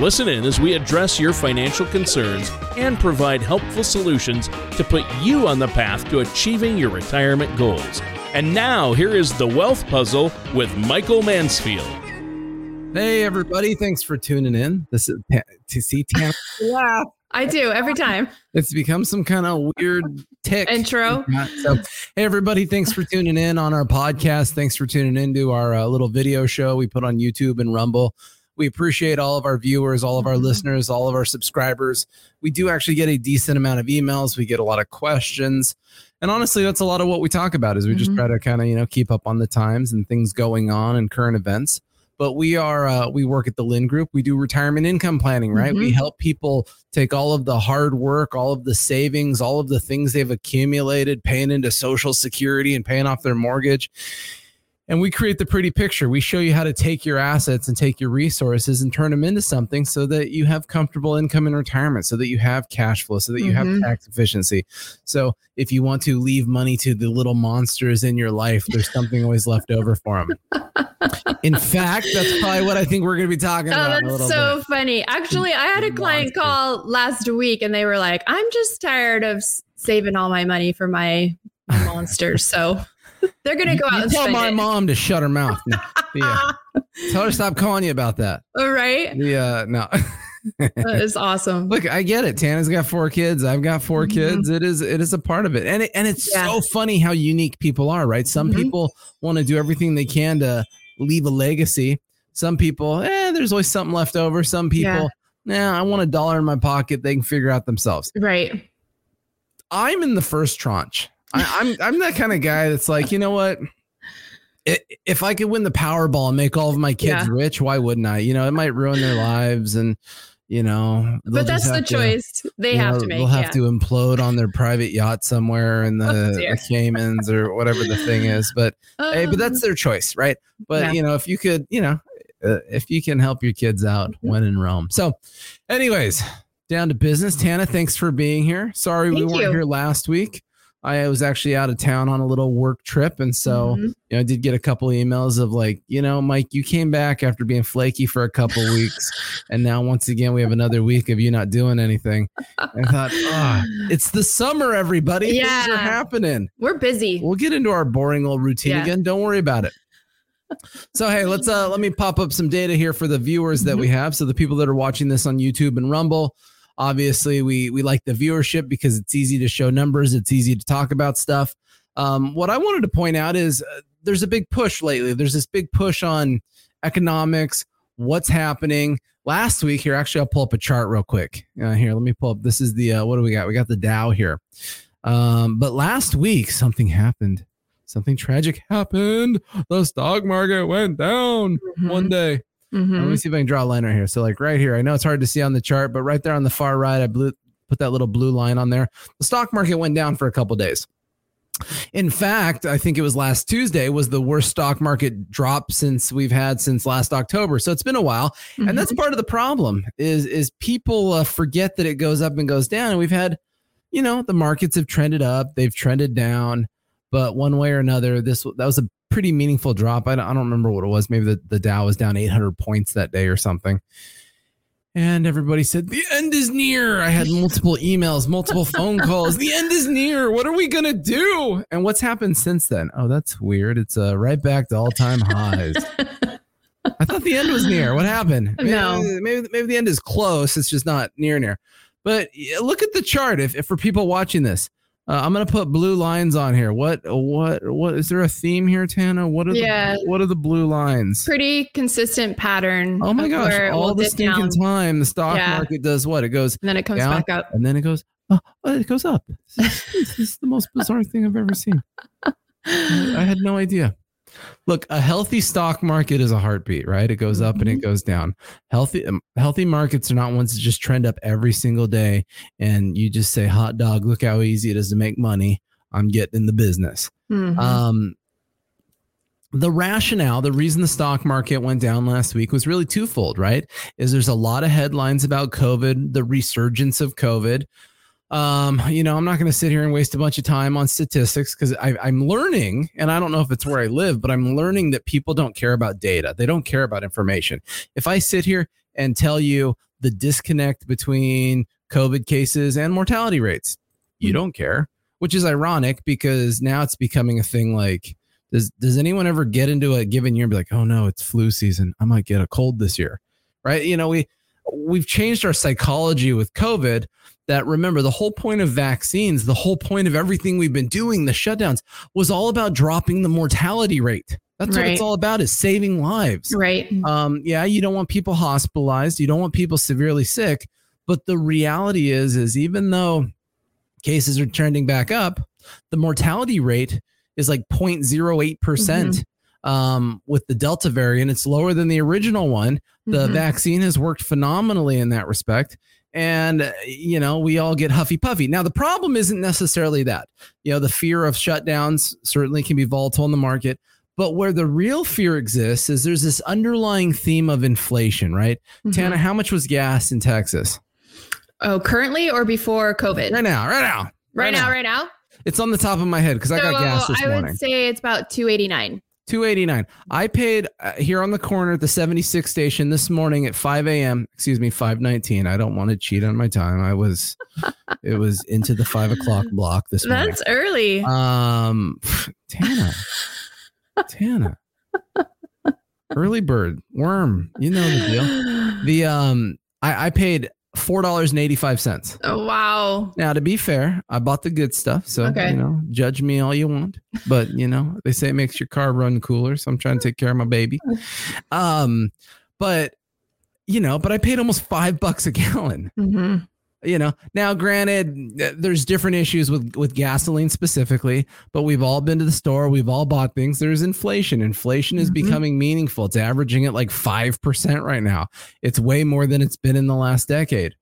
Listen in as we address your financial concerns and provide helpful solutions to put you on the path to achieving your retirement goals. And now, here is the Wealth Puzzle with Michael Mansfield. Hey, everybody. Thanks for tuning in. This is to see Tana laugh. I do every time. It's become some kind of weird tick intro. So, hey, everybody. Thanks for tuning in on our podcast. Thanks for tuning into our uh, little video show we put on YouTube and Rumble. We appreciate all of our viewers, all of our mm-hmm. listeners, all of our subscribers. We do actually get a decent amount of emails. We get a lot of questions. And honestly, that's a lot of what we talk about is we mm-hmm. just try to kind of, you know, keep up on the times and things going on and current events. But we are uh, we work at the Lynd Group. We do retirement income planning, right? Mm-hmm. We help people take all of the hard work, all of the savings, all of the things they've accumulated, paying into social security and paying off their mortgage and we create the pretty picture. We show you how to take your assets and take your resources and turn them into something so that you have comfortable income in retirement, so that you have cash flow, so that you mm-hmm. have tax efficiency. So if you want to leave money to the little monsters in your life, there's something always left over for them. in fact, that's probably what I think we're going to be talking oh, about. Oh, that's so bit. funny. Actually, I had a client call last week and they were like, I'm just tired of saving all my money for my monsters. So they're gonna go out. and tell my it. mom to shut her mouth. yeah, tell her to stop calling you about that. All right. Yeah, no. that is awesome. Look, I get it. Tana's got four kids. I've got 4 mm-hmm. kids. It is it is a part of it, and it, and it's yeah. so funny how unique people are, right? Some mm-hmm. people want to do everything they can to leave a legacy. Some people, eh, there's always something left over. Some people, yeah. nah, I want a dollar in my pocket. They can figure out themselves. Right. I'm in the first tranche. I, I'm I'm that kind of guy that's like, you know what? If I could win the Powerball and make all of my kids yeah. rich, why wouldn't I? You know, it might ruin their lives and you know but that's the to, choice they have know, to make they'll have yeah. to implode on their private yacht somewhere in the, oh, the caymans or whatever the thing is but um, hey but that's um, their choice right but yeah. you know if you could you know uh, if you can help your kids out mm-hmm. when in rome so anyways down to business tana thanks for being here sorry Thank we weren't you. here last week I was actually out of town on a little work trip, and so mm-hmm. you know I did get a couple of emails of like, you know, Mike, you came back after being flaky for a couple weeks, and now once again we have another week of you not doing anything. I thought, oh, it's the summer, everybody. Yeah, Things are happening. We're busy. We'll get into our boring old routine yeah. again. Don't worry about it. So hey, let's uh let me pop up some data here for the viewers that mm-hmm. we have. So the people that are watching this on YouTube and Rumble. Obviously, we we like the viewership because it's easy to show numbers. It's easy to talk about stuff. Um, what I wanted to point out is uh, there's a big push lately. There's this big push on economics, what's happening. Last week here, actually, I'll pull up a chart real quick. Uh, here, let me pull up. This is the uh, what do we got? We got the Dow here. Um, but last week something happened. Something tragic happened. The stock market went down mm-hmm. one day. Mm-hmm. Let me see if I can draw a line right here. So like right here, I know it's hard to see on the chart, but right there on the far right, I blew, put that little blue line on there. The stock market went down for a couple days. In fact, I think it was last Tuesday was the worst stock market drop since we've had since last October. So it's been a while, mm-hmm. and that's mm-hmm. part of the problem. Is is people uh, forget that it goes up and goes down, and we've had, you know, the markets have trended up, they've trended down, but one way or another, this that was a pretty meaningful drop. I don't, I don't remember what it was. Maybe the, the Dow was down 800 points that day or something. And everybody said, The end is near. I had multiple emails, multiple phone calls. The end is near. What are we going to do? And what's happened since then? Oh, that's weird. It's uh, right back to all time highs. I thought the end was near. What happened? Maybe, no. Maybe, maybe the end is close. It's just not near, near. But look at the chart. If, if for people watching this, uh, I'm gonna put blue lines on here. What what what is there a theme here, Tana? What are yeah. the what are the blue lines? Pretty consistent pattern. Oh my gosh! All the stinking time, the stock yeah. market does what? It goes and then it comes down, back up, and then it goes. Oh, it goes up. This, this is the most bizarre thing I've ever seen. I had no idea. Look, a healthy stock market is a heartbeat, right? It goes up and it mm-hmm. goes down. Healthy um, healthy markets are not ones that just trend up every single day and you just say hot dog, look how easy it is to make money. I'm getting in the business. Mm-hmm. Um, the rationale, the reason the stock market went down last week was really twofold, right? Is there's a lot of headlines about COVID, the resurgence of COVID. Um, you know, I'm not going to sit here and waste a bunch of time on statistics because I'm learning, and I don't know if it's where I live, but I'm learning that people don't care about data. They don't care about information. If I sit here and tell you the disconnect between COVID cases and mortality rates, you hmm. don't care, which is ironic because now it's becoming a thing like, does does anyone ever get into a given year and be like, oh no, it's flu season. I might get a cold this year. Right. You know, we we've changed our psychology with COVID that remember the whole point of vaccines, the whole point of everything we've been doing, the shutdowns was all about dropping the mortality rate. That's right. what it's all about is saving lives. Right. Um, yeah, you don't want people hospitalized, you don't want people severely sick, but the reality is is even though cases are trending back up, the mortality rate is like 0.08%. percent mm hmm um, with the Delta variant. It's lower than the original one. The mm-hmm. vaccine has worked phenomenally in that respect. And, you know, we all get huffy puffy. Now, the problem isn't necessarily that. You know, the fear of shutdowns certainly can be volatile in the market. But where the real fear exists is there's this underlying theme of inflation, right? Mm-hmm. Tana, how much was gas in Texas? Oh, currently or before COVID? Right now, right now. Right, right now, now, right now. It's on the top of my head because so I got gas this I morning. I would say it's about 289. 289. I paid uh, here on the corner at the 76 station this morning at 5 a.m. Excuse me, 519. I don't want to cheat on my time. I was, it was into the five o'clock block this morning. That's early. Um, Tana, Tana, early bird worm. You know the deal. The um, I, I paid four dollars and eighty five cents. Oh wow! Now to be fair, I bought the good stuff, so okay. you know, judge me all you want. But you know, they say it makes your car run cooler, so I'm trying to take care of my baby. Um, but you know, but I paid almost five bucks a gallon. Mm-hmm you know now granted there's different issues with with gasoline specifically but we've all been to the store we've all bought things there's inflation. Inflation is mm-hmm. becoming meaningful. It's averaging at like 5% right now. It's way more than it's been in the last decade.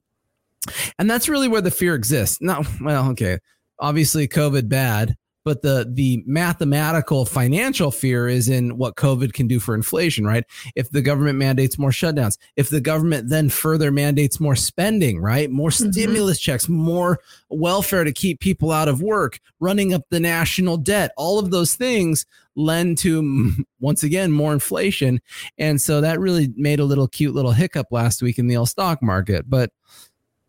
And that's really where the fear exists. No well okay obviously covid bad but the the mathematical financial fear is in what covid can do for inflation right? If the government mandates more shutdowns if the government then further mandates more spending right? More mm-hmm. stimulus checks more welfare to keep people out of work running up the national debt all of those things lend to once again more inflation. And so that really made a little cute little hiccup last week in the old stock market. But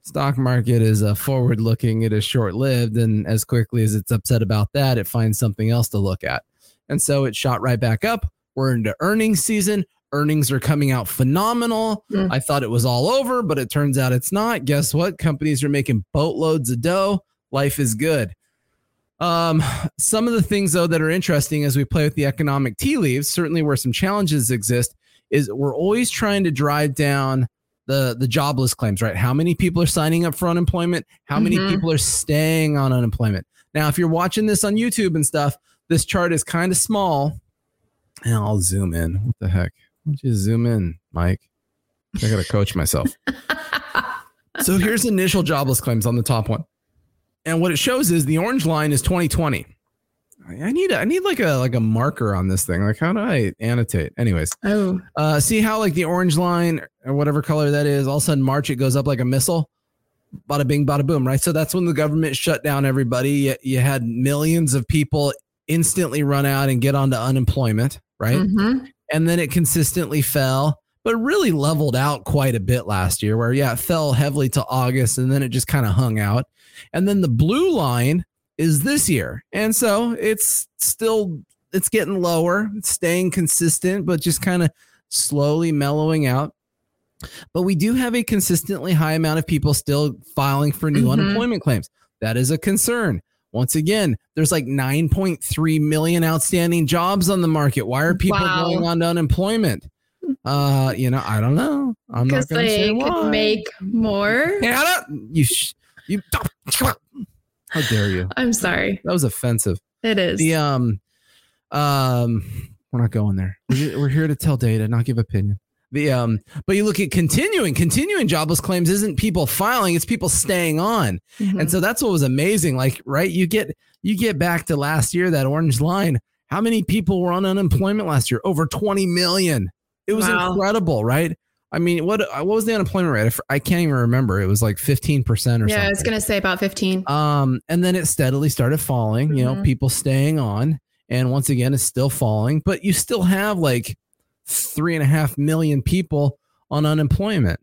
stock market is uh, forward looking it is short lived and as quickly as it's upset about that it finds something else to look at. And so it shot right back up. We're into earnings season. Earnings are coming out phenomenal. Mm. i thought it was all over but it turns out it's not. Guess what? Companies are making boatloads of dough. Life is good. Um, some of the things though that are interesting as we play with the economic tea leaves certainly where some challenges exist is we're always trying to drive down the the jobless claims, right? How many people are signing up for unemployment? How many mm-hmm. people are staying on unemployment? Now, if you're watching this on YouTube and stuff, this chart is kind of small. And I'll zoom in. What the heck? Why don't you zoom in, Mike? I gotta coach myself. so here's initial jobless claims on the top one. And what it shows is the orange line is 2020. I need I need like a like a marker on this thing. Like how do I annotate? Anyways. Oh. Uh see how like the orange line or whatever color that is, all of a sudden March it goes up like a missile. Bada bing, bada boom, right? So that's when the government shut down everybody. You, you had millions of people instantly run out and get onto unemployment, right? Mm-hmm. And then it consistently fell, but really leveled out quite a bit last year, where yeah, it fell heavily to August and then it just kind of hung out. And then the blue line is this year. And so it's still it's getting lower, it's staying consistent, but just kind of slowly mellowing out. But we do have a consistently high amount of people still filing for new mm-hmm. unemployment claims. That is a concern. Once again, there's like 9.3 million outstanding jobs on the market. Why are people wow. going on to unemployment? Uh, you know, I don't know. I'm not going to say why. make more. Hannah, you, sh- you, how dare you? I'm sorry. That was offensive. It is. The um um we're not going there. We're, here to tell data, not give opinion. The um, but you look at continuing, continuing jobless claims isn't people filing, it's people staying on. Mm-hmm. And so that's what was amazing. Like, right, you get you get back to last year, that orange line. How many people were on unemployment last year? Over 20 million. It was wow. incredible, right? I mean, what what was the unemployment rate? I can't even remember. It was like 15% or yeah, something. Yeah, I was going to say about 15. Um, and then it steadily started falling, mm-hmm. you know, mm-hmm. people staying on. And once again, it's still falling, but you still have like three and a half million people on unemployment.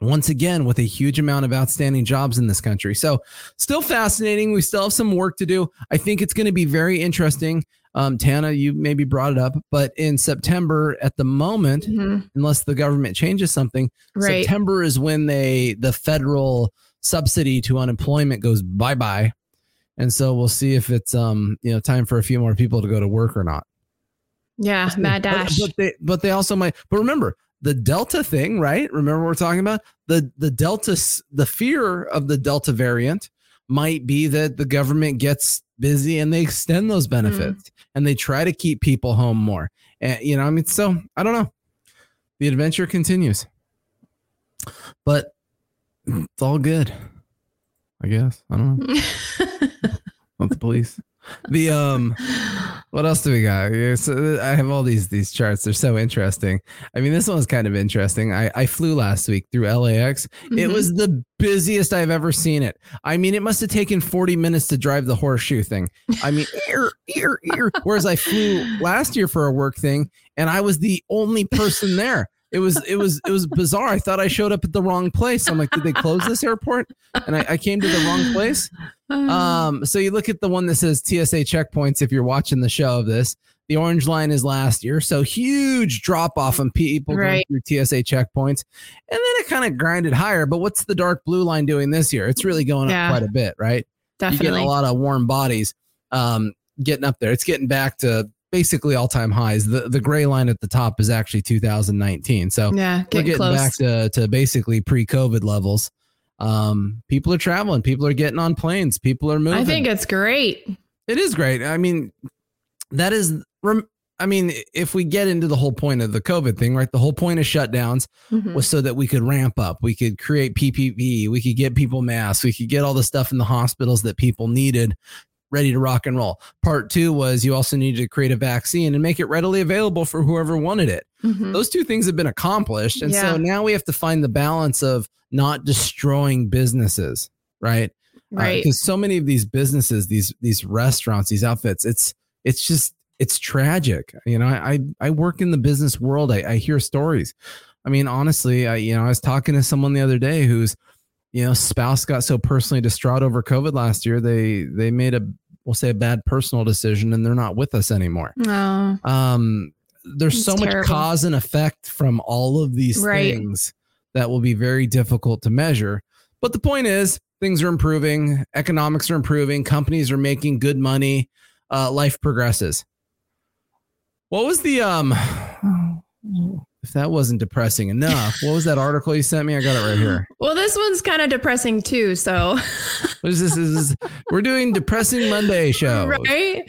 Once again, with a huge amount of outstanding jobs in this country. So, still fascinating. We still have some work to do. I think it's going to be very interesting. Um, Tana, you maybe brought it up, but in September, at the moment, mm-hmm. unless the government changes something, right. September is when they the federal subsidy to unemployment goes bye bye, and so we'll see if it's um you know time for a few more people to go to work or not. Yeah, mad dash. But, but they but they also might. But remember the Delta thing, right? Remember what we're talking about the the Delta the fear of the Delta variant might be that the government gets busy and they extend those benefits mm. and they try to keep people home more. And you know, I mean, so I don't know. The adventure continues, but it's all good. I guess I don't know. Not the police the um what else do we got? So i have all these these charts. They're so interesting. I mean this one's kind of interesting. I i flew last week through lax mm-hmm. it was the busiest i've ever seen it. I mean it must have taken 40 minutes to drive the horseshoe thing. I mean ear ear ear. Whereas i flew last year for a work thing and i was the only person there it was it was it was bizarre. I thought I showed up at the wrong place. I'm like, did they close this airport? And I, I came to the wrong place. Um, so you look at the one that says TSA checkpoints. If you're watching the show of this, the orange line is last year, so huge drop off on people right. going through TSA checkpoints, and then it kind of grinded higher. But what's the dark blue line doing this year? It's really going yeah, up quite a bit, right? Definitely, you get a lot of warm bodies um, getting up there. It's getting back to basically all time highs. The the gray line at the top is actually 2019. So yeah, we're getting close. back to, to basically pre COVID levels. Um, people are traveling, people are getting on planes, people are moving. I think it's great. It is great. I mean, that is I mean, if we get into the whole point of the COVID thing, right? The whole point of shutdowns mm-hmm. was so that we could ramp up, we could create PPE, we could get people masks, we could get all the stuff in the hospitals that people needed ready to rock and roll. Part two was you also needed to create a vaccine and make it readily available for whoever wanted it. Mm-hmm. Those two things have been accomplished. And yeah. so now we have to find the balance of not destroying businesses, right? Uh, right. Because uh, so many of these businesses, these these restaurants, these outfits, it's it's just it's tragic. You know, I I work in the business world. I, I hear stories. I mean, honestly, I you know, I was talking to someone the other day who's you know spouse got so personally distraught over covid last year they they made a we'll say a bad personal decision and they're not with us anymore. No. Um there's so terrible. much cause and effect from all of these right. things that will be very difficult to measure. But the point is things are improving economics are improving companies are making good money uh, life progresses. What was the um if that wasn't depressing enough, what was that article you sent me? I got it right here. Well, this one's kind of depressing too. So, what is this? Is we're doing depressing Monday show, right?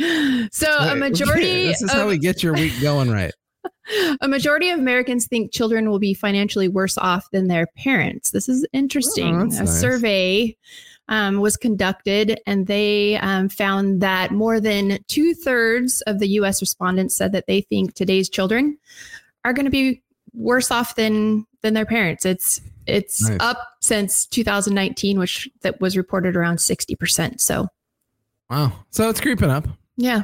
So, a majority. this is of, how we get your week going, right? A majority of Americans think children will be financially worse off than their parents. This is interesting. Oh, a nice. survey um, was conducted, and they um, found that more than two thirds of the U.S. respondents said that they think today's children are going to be worse off than than their parents. It's it's nice. up since 2019, which that was reported around 60%. So Wow. So it's creeping up. Yeah.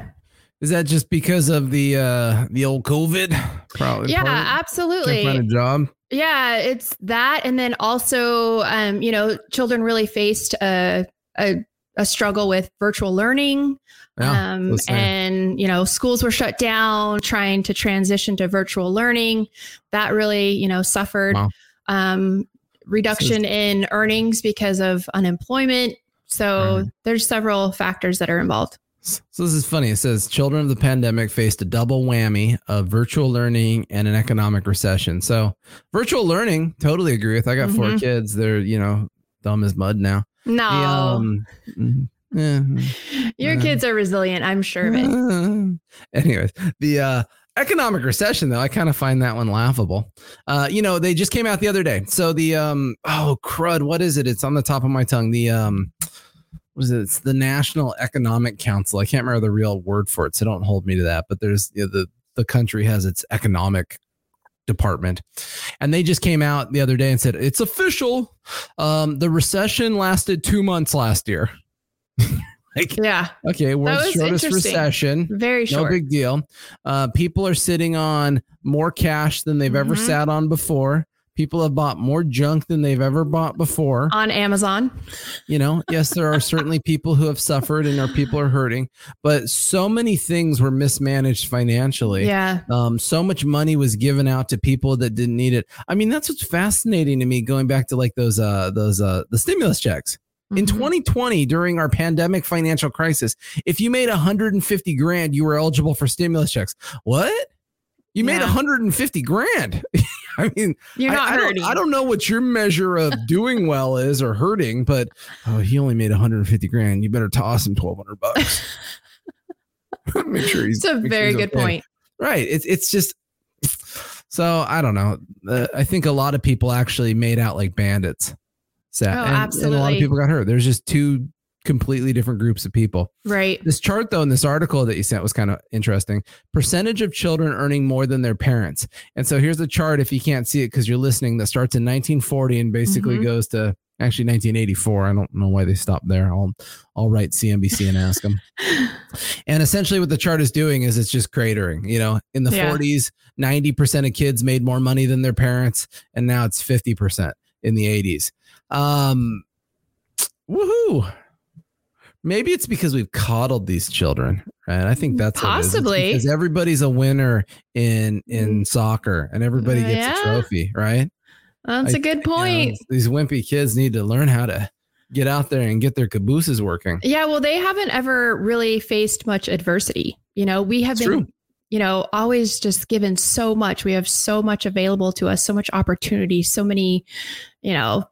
Is that just because of the uh the old COVID? Probably. Yeah, absolutely. Find a job. Yeah, it's that, and then also, um, you know, children really faced a a, a struggle with virtual learning. Yeah, um, and you know, schools were shut down, trying to transition to virtual learning. That really, you know, suffered wow. um, reduction in earnings because of unemployment. So mm-hmm. there's several factors that are involved. So this is funny. It says children of the pandemic faced a double whammy of virtual learning and an economic recession. So virtual learning, totally agree with. I got mm-hmm. four kids. They're you know dumb as mud now. No. The, um, mm-hmm. Your kids are resilient, I'm sure of it. Anyways, the uh economic recession though i kind of find that one laughable. Uh you know they just came out the other day. So the um oh crud what is it? It's on the top of my tongue. The um was it? It's the national economic council. I can't remember the real word for it so don't hold me to that but there's you know, the the country has its economic department and they just came out the other day and said it's official um the recession lasted two months last year like, yeah. Okay, world's shortest recession. Very short. No big deal. Uh, people are sitting on more cash than they've mm-hmm. ever sat on before. People have bought more junk than they've ever bought before on Amazon. You know, yes, there are certainly people who have suffered and our people are hurting, but so many things were mismanaged financially. Yeah. Um, so much money was given out to people that didn't need it. I mean, that's what's fascinating to me. Going back to like those, uh, those, uh, the stimulus checks. In 2020, mm-hmm. during our pandemic financial crisis, if you made 150 grand, you were eligible for stimulus checks. What? You yeah. made 150 grand. I mean, you're not I, hurting. I don't, I don't, know what your measure of doing well is or hurting, but oh, he only made 150 grand. You better toss him 1200 bucks. make sure he's. It's a very good okay. point. Right. It's it's just. So I don't know. Uh, I think a lot of people actually made out like bandits. Sad. Oh, and, absolutely. And a lot of people got hurt. There's just two completely different groups of people. Right. This chart, though, in this article that you sent was kind of interesting. Percentage of children earning more than their parents. And so here's the chart, if you can't see it because you're listening, that starts in 1940 and basically mm-hmm. goes to actually 1984. I don't know why they stopped there. I'll I'll write CNBC and ask them. and essentially, what the chart is doing is it's just cratering. You know, in the yeah. 40s, 90 percent of kids made more money than their parents, and now it's 50 percent in the 80s. Um, woohoo! Maybe it's because we've coddled these children, right? I think that's possibly because everybody's a winner in in mm. soccer, and everybody gets yeah. a trophy, right? That's I, a good point. You know, these wimpy kids need to learn how to get out there and get their cabooses working. Yeah, well, they haven't ever really faced much adversity. You know, we have it's been, true. you know, always just given so much. We have so much available to us, so much opportunity, so many, you know,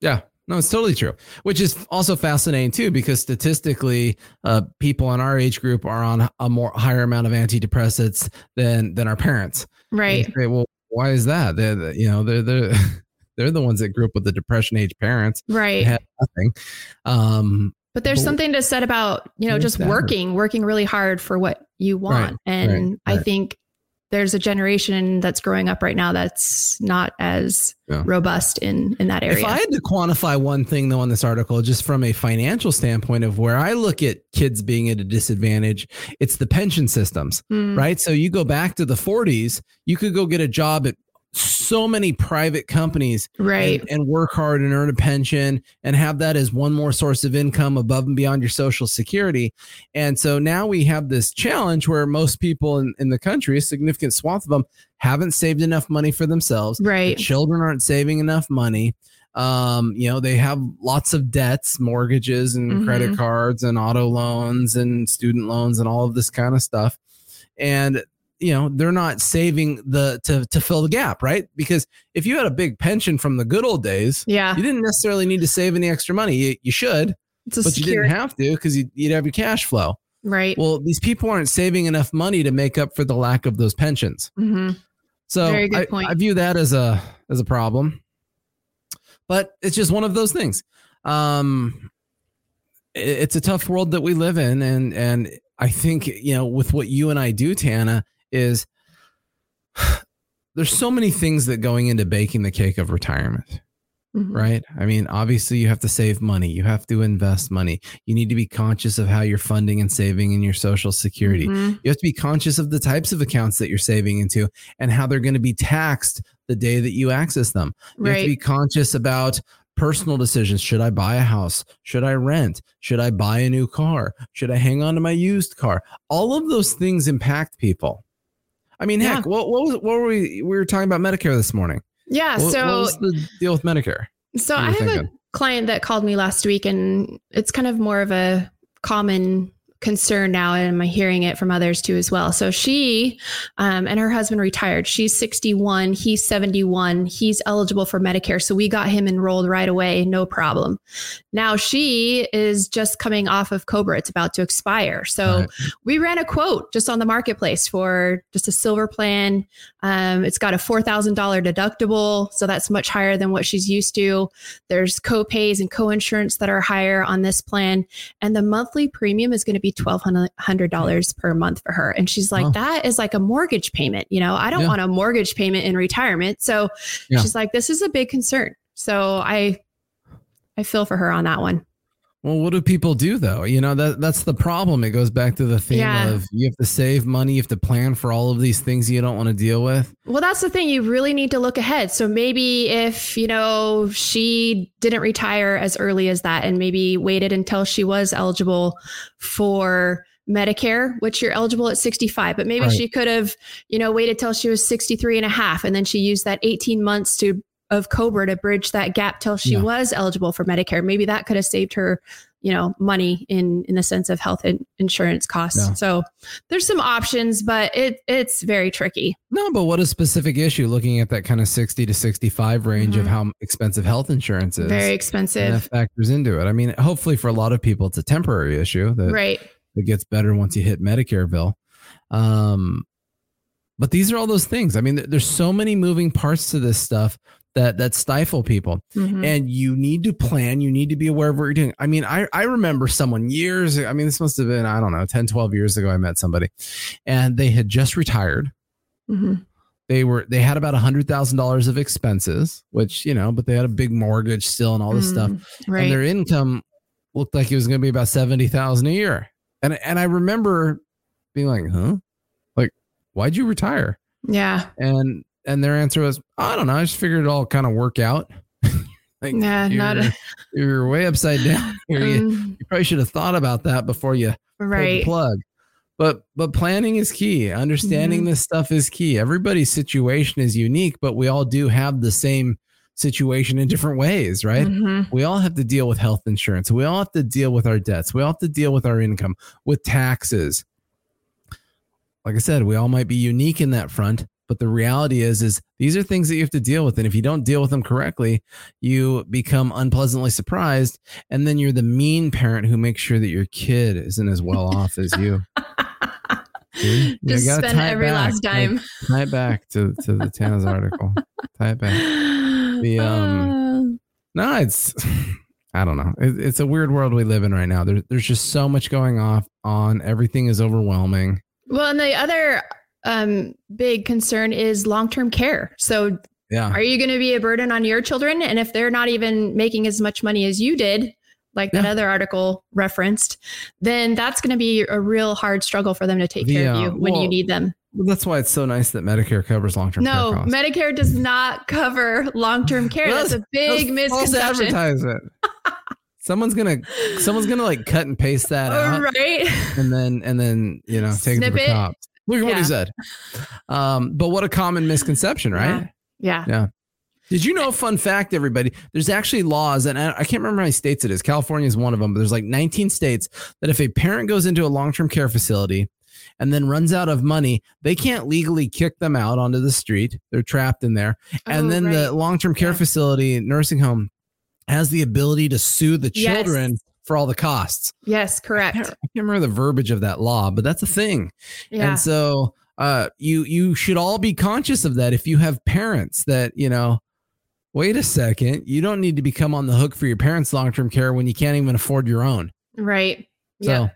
yeah. No, it's totally true. Which is also fascinating too, because statistically, uh, people in our age group are on a more higher amount of antidepressants than than our parents. Right. Say, well, why is that? They're you know they're they're they're the ones that grew up with the depression age parents. Right. had nothing. Um, but there's but, something to said about you know just working, working really hard for what you want, right, and right, I think there's a generation that's growing up right now that's not as yeah. robust in in that area. If I had to quantify one thing though on this article, just from a financial standpoint of where I look at kids being at a disadvantage, it's the pension systems, mm. right? So you go back to the 40s, you could go get a job at so many private companies right. and, and, work hard and earn a pension and have that as one more source of income above and beyond your social security. And so now we have this challenge where most people in, in the country a significant swath of them haven't saved enough money for themselves. Right. The children aren't saving enough money. Um, you know, they have lots of debts, mortgages and mm-hmm. credit cards and auto loans and student loans and all of this kind of stuff. And you know they're not saving the to to fill the gap right? Because if you had a big pension from the good old days yeah. you didn't necessarily need to save any extra money. You, you should but secure- you didn't have to because you'd, you'd have your cash flow. Right. Well these people aren't saving enough money to make up for the lack of those pensions. Mm-hmm. so I, I view that as a as a problem. But it's just one of those things. Um it's a tough world that we live in and and I think you know with what you and I do Tana is there's so many things that going into baking the cake of retirement. Mm-hmm. Right. I mean, obviously, you have to save money. You have to invest money. You need to be conscious of how you're funding and saving in your social security. Mm-hmm. You have to be conscious of the types of accounts that you're saving into and how they're going to be taxed the day that you access them. You right. have to be conscious about personal decisions. Should I buy a house? Should I rent? Should I buy a new car? Should I hang on to my used car? All of those things impact people. I mean, heck, yeah. what what was what were we we were talking about Medicare this morning? Yeah. What, so what was the deal with Medicare? So I have thinking? a client that called me last week, and it's kind of more of a common concern now, and I'm hearing it from others too as well. So she um, and her husband retired. She's 61, he's 71. He's eligible for Medicare, so we got him enrolled right away, no problem. Now she is just coming off of Cobra; it's about to expire. So right. we ran a quote just on the marketplace for just a silver plan. Um, it's got a four thousand dollar deductible, so that's much higher than what she's used to. There's co-pays and co-insurance that are higher on this plan, and the monthly premium is going to be $1,200 per month for her. And she's like, oh. that is like a mortgage payment. You know, I don't yeah. want a mortgage payment in retirement. So yeah. she's like, this is a big concern. So I, I feel for her on that one. Well, what do people do though? You know, that that's the problem. It goes back to the theme yeah. of you have to save money, you have to plan for all of these things you don't want to deal with. Well, that's the thing. You really need to look ahead. So maybe if, you know, she didn't retire as early as that and maybe waited until she was eligible for Medicare, which you're eligible at 65, but maybe right. she could have, you know, waited till she was 63 and a half and then she used that 18 months to of Cobra to bridge that gap till she yeah. was eligible for Medicare. Maybe that could have saved her, you know, money in in the sense of health insurance costs. Yeah. So there's some options, but it it's very tricky. No, but what a specific issue looking at that kind of 60 to 65 range mm-hmm. of how expensive health insurance is. Very expensive. that factors into it. I mean, hopefully for a lot of people it's a temporary issue that right. It gets better once you hit Medicare bill. Um but these are all those things. I mean, there's so many moving parts to this stuff that that stifle people. Mm-hmm. and you need to plan. You need to be aware of what you're doing. I mean i i remember someone years i mean this must have been i don't know 10 12 years ago i met somebody and they had just retired. Mm-hmm. they were they had about a hundred thousand dollars of expenses which you know but they had a big mortgage still and all this mm, stuff. Right. and their income looked like it was going to be about 70,000 a year. And and i remember being like huh? Like why'd you retire? Yeah. And and their answer was, I don't know. I just figured it all kind of work out. like, nah, you're, not. A- you're way upside down here. Um, you, you, probably should have thought about that before you right. plug. But but planning is key. Understanding mm-hmm. this stuff is key. Everybody's situation is unique, but we all do have the same situation in different ways, right? Mm-hmm. We all have to deal with health insurance. We all have to deal with our debts. We all have to deal with our income, with taxes. Like I said, we all might be unique in that front, but the reality is, is these are things that you have to deal with. And if you don't deal with them correctly, you become unpleasantly surprised. And then you're the mean parent who makes sure that your kid isn't as well off as you. Just spend every last dime. tie it back to, to the Tana's article. Tie it back. The um no, it's I don't know. It, it's a weird world we live in right now. There, there's just so much going off on. Everything is overwhelming. Well, and the other um, big concern is long term care. So, yeah. are you going to be a burden on your children? And if they're not even making as much money as you did, like that other article referenced, then that's going to be a real hard struggle for them to take the, care of you when well, you need them. Well, that's why it's so nice that Medicare covers long term no, care. No, Medicare does not cover long term care. That's, that's, a big misconception. advertisement. Someone's gonna someone's gonna like cut and paste that out. Right. And then and then you know take Snip it to the cops. Look at yeah. what he said. Um, but what a common misconception, right? Yeah. yeah. Yeah. Did you know, fun fact, everybody, there's actually laws, and I can't remember how many states it is. California is one of them, but there's like 19 states that if a parent goes into a long term care facility and then runs out of money, they can't legally kick them out onto the street. They're trapped in there. And oh, then right. the long term care yeah. facility, nursing home, has the ability to sue the children yes for all the costs. Yes, correct. I can't, I can't, remember the verbiage of that law, but that's a thing. Yeah. And so uh, you you should all be conscious of that. If you have parents that you know, wait a second, you don't need to become on the hook for your parents' long term care when you can't even afford your own. Right. So, yeah.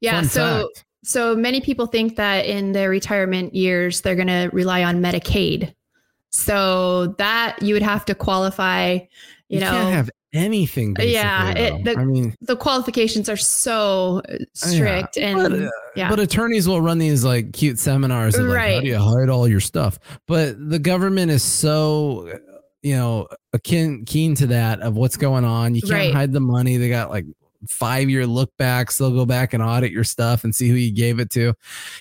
Yeah. So. Fact. So many people think that in their retirement years, they're going to rely on Medicaid. So that you would have to qualify, you, you know, can't have anything. Yeah, it, the, I mean, the qualifications are so strict, yeah, and but, uh, yeah. But attorneys will run these like cute seminars, of, like, right? How do you hide all your stuff? But the government is so, you know, akin keen to that of what's going on. You can't right. hide the money. They got like five year look backs. They'll go back and audit your stuff and see who you gave it to.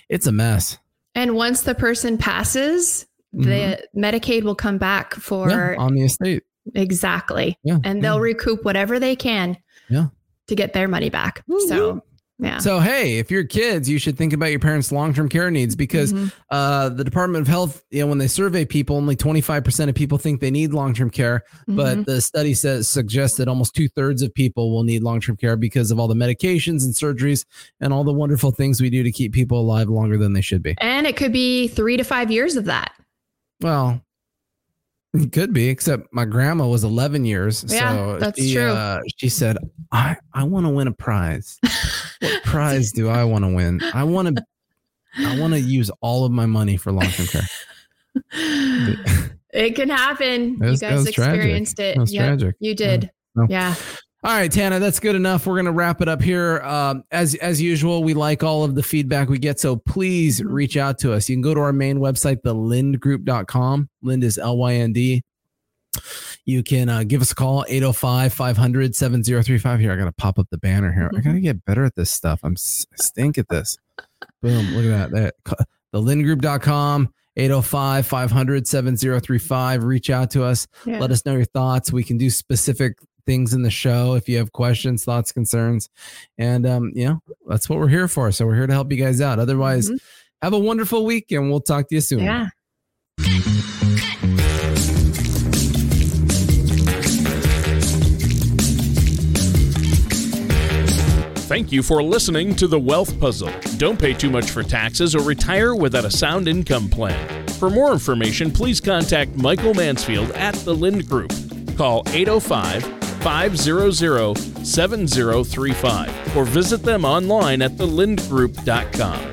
It's a mess. And once the person passes, the mm-hmm. Medicaid will come back for yeah, on the estate. Exactly. Yeah, and they'll recoup whatever they can yeah. to get their money back. So Yeah. So hey, if you're kids, you should think about your parents' long-term care needs because mm-hmm. uh, the Department of Health, you know, when they survey people, only 25% of people think they need long-term care, mm-hmm. but the study says suggests that almost two-thirds of people will need long-term care because of all the medications and surgeries and all the wonderful things we do to keep people alive longer than they should be. And it could be three to five years of that. Well, it could be, except my grandma was 11 years. Yeah, so that's she, true. Uh, she said, I, I want to win a prize. what prize do I want to win? I want to, I want to use all of my money for long-term care. it can happen. Was, you guys experienced tragic. it. That's yep, tragic. You did. Yeah. yeah. All right, Tana, that's good enough. We're going to wrap it up here. Um, as as usual, we like all of the feedback we get, so please mm-hmm. reach out to us. You can go to our main website, thelyndgroup.com. Lynd is L Y N D. You can uh, give us a call, 805 500 7035. Here, I got to pop up the banner here. I got to get better at this stuff. I'm stink at this. Boom, look at that. that thelyndgroup.com. 805 500 7035. Reach out to us. Yeah. Let us know your thoughts. We can do specific things in the show if you have questions, thoughts, concerns. And, um, you know, that's what we're here for. So we're here to help you guys out. Otherwise, mm-hmm. have a wonderful week and we'll talk to you soon. Yeah. Thank you for listening to The Wealth Puzzle. Don't pay too much for taxes or retire without a sound income plan. For more information, please contact Michael Mansfield at the Lynd Group. Call 805 500 7035 or visit them online at thelyndgroup.com.